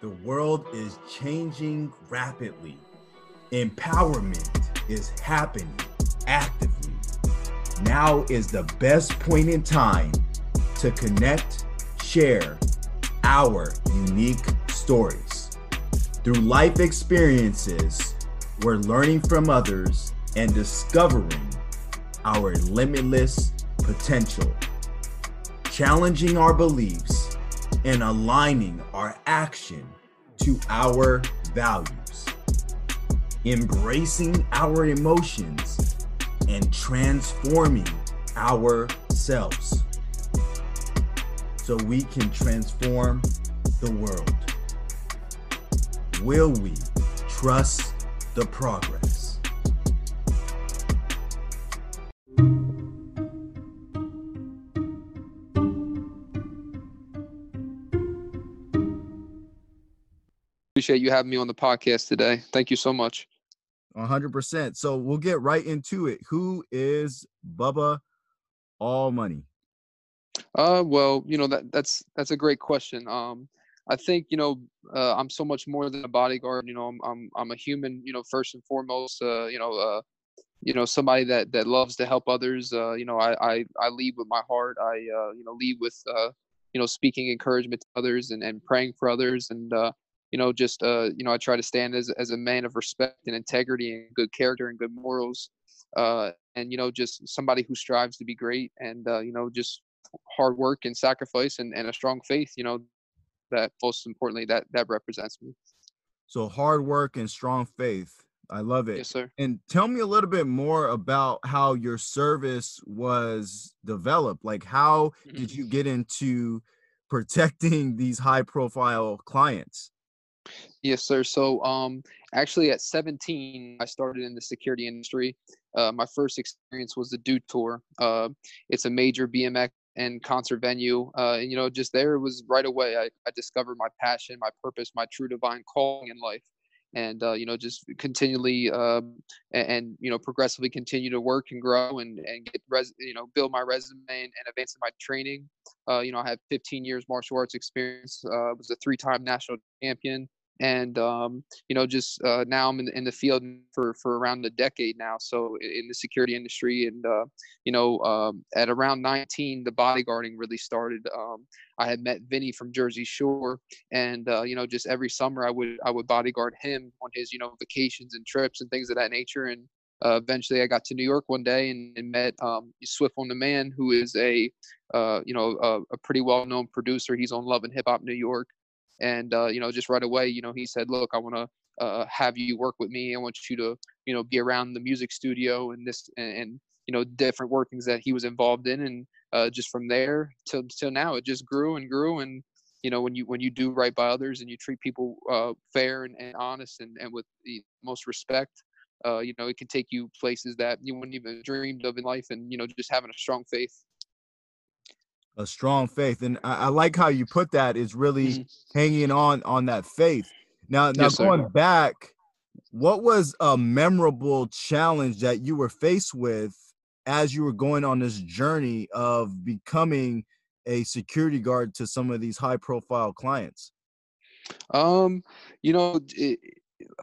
The world is changing rapidly. Empowerment is happening actively. Now is the best point in time to connect, share our unique stories. Through life experiences, we're learning from others and discovering our limitless potential, challenging our beliefs, and aligning our action to our values, embracing our emotions, and transforming ourselves so we can transform the world. Will we trust the progress? Appreciate you having me on the podcast today. Thank you so much. 100%. So we'll get right into it. Who is Bubba All Money? Uh, well, you know that that's that's a great question. Um, I think you know uh, I'm so much more than a bodyguard. You know, I'm I'm I'm a human. You know, first and foremost. Uh, you know, uh, you know somebody that that loves to help others. Uh, you know, I I I lead with my heart. I uh, you know lead with uh, you know speaking encouragement to others and and praying for others and uh, you know, just uh, you know, I try to stand as as a man of respect and integrity and good character and good morals, uh, and you know, just somebody who strives to be great and uh, you know, just hard work and sacrifice and, and a strong faith. You know, that most importantly, that that represents me. So hard work and strong faith. I love it. Yes, sir. And tell me a little bit more about how your service was developed. Like, how mm-hmm. did you get into protecting these high profile clients? Yes, sir. So, um, actually, at 17, I started in the security industry. Uh, my first experience was the Dew Tour. Uh, it's a major BMX and concert venue. Uh, and, you know, just there was right away. I, I discovered my passion, my purpose, my true divine calling in life. And, uh, you know, just continually um, and, and, you know, progressively continue to work and grow and, and get, res- you know, build my resume and, and advance in my training. Uh, you know, I have 15 years martial arts experience, uh, was a three time national champion and um, you know just uh, now i'm in, in the field for for around a decade now so in the security industry and uh, you know um, at around 19 the bodyguarding really started um, i had met vinny from jersey shore and uh, you know just every summer i would i would bodyguard him on his you know vacations and trips and things of that nature and uh, eventually I got to New York one day and, and met um, Swift On Demand, who is a uh, you know a, a pretty well known producer. He's on Love and Hip Hop New York, and uh, you know just right away you know he said look i want to uh, have you work with me. I want you to you know be around the music studio and this and, and you know different workings that he was involved in. And uh, just from there till till now it just grew and grew. And you know when you when you do right by others and you treat people uh, fair and, and honest and, and with the most respect uh, you know it can take you places that you wouldn't even dreamed of in life and you know just having a strong faith a strong faith and I, I, like how you put that is really mm-hmm. hanging on on that faith now now yes, going sir. back what was a memorable challenge that you were faced with as you were going on this journey of becoming a security guard to some of these high profile clients um you know it,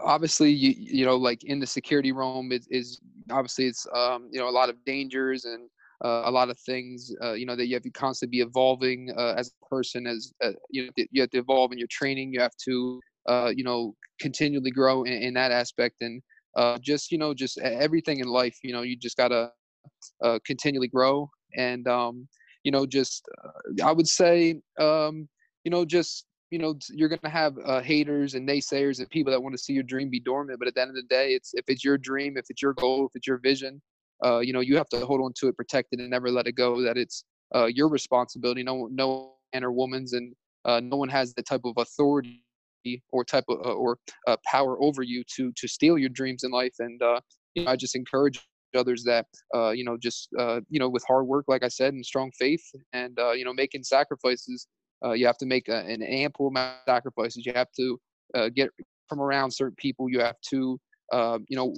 obviously you you know like in the security realm is is obviously it's um you know a lot of dangers and uh, a lot of things uh, you know that you have to constantly be evolving uh, as a person as uh, you know you have to evolve in your training you have to uh, you know continually grow in, in that aspect. And uh, just you know just everything in life you know you just gotta continually grow. And um, you know just i would say um, you know just you know you're gonna have haters and naysayers and people that want to see your dream be dormant. But at the end of the day it's if it's your dream if it's your goal if it's your vision uh, you know, you have to hold on to it, protect it, and never let it go. That it's uh, your responsibility. No, no man or woman's, and uh, no one has the type of authority or type of uh, or uh, power over you to to steal your dreams in life. And uh, you know, I just encourage others that you know, just you know, with hard work, like I said, and strong faith, and you know, making sacrifices. you have to make a, an ample amount of sacrifices. You have to get from around certain people. You have to you know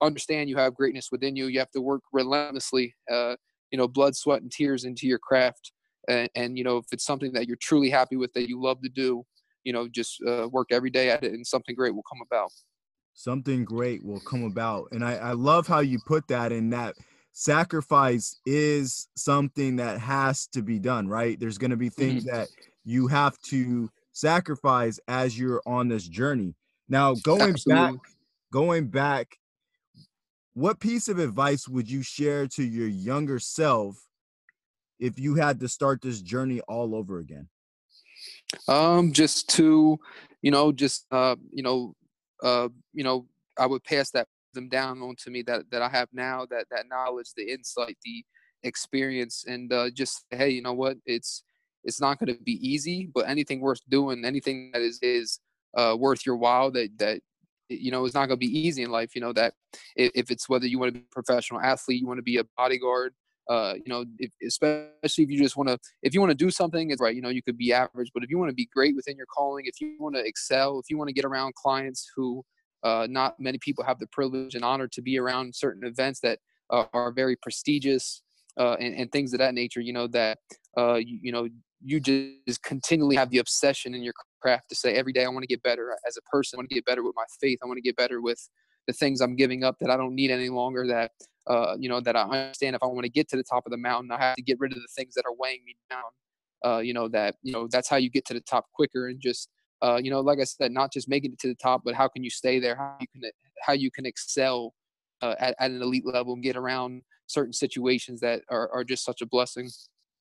understand you have greatness within you. You have to work relentlessly, uh, you know, blood, sweat, and tears into your craft. And, and, you know, if it's something that you're truly happy with, that you love to do, you know just uh, work every day at it and something great will come about something great will come about and i, I love how you put that in that sacrifice is something that has to be done right there's going to be things mm-hmm. that you have to sacrifice as you're on this journey now going Absolutely. back going back what piece of advice would you share to your younger self if you had to start this journey all over again? Um just to you know just uh you know uh you know i would pass that them down onto me that that i have now that that knowledge the insight the experience and uh just hey you know what? It's it's not going to be easy but anything worth doing anything that is is uh worth your while that that you know it's not going to be easy in life you know that if, it's whether you want to be a professional athlete you want to be a bodyguard uh, you know, if, especially if you just want to, if you want to do something, it's right. You know, you could be average, but if you want to be great within your calling, if you want to excel, if you want to get around clients who uh, not many people have the privilege and honor to be around certain events that uh, are very prestigious uh, and, and, things of that nature, you know, that, uh, you, you know, you just continually have the obsession in your craft to say every day, I want to get better as a person. I want to get better with my faith. I want to get better with the things I'm giving up that I don't need any longer that uh, you know, that I understand if I want to get to the top of the mountain, I have to get rid of the things that are weighing me down. Uh, you know, that, you know, that's how you get to the top quicker and just, uh, you know, like I said, not just making it to the top, but how can you stay there? How you can, how you can excel uh, at, at an elite level and get around certain situations that are, are just such a blessing.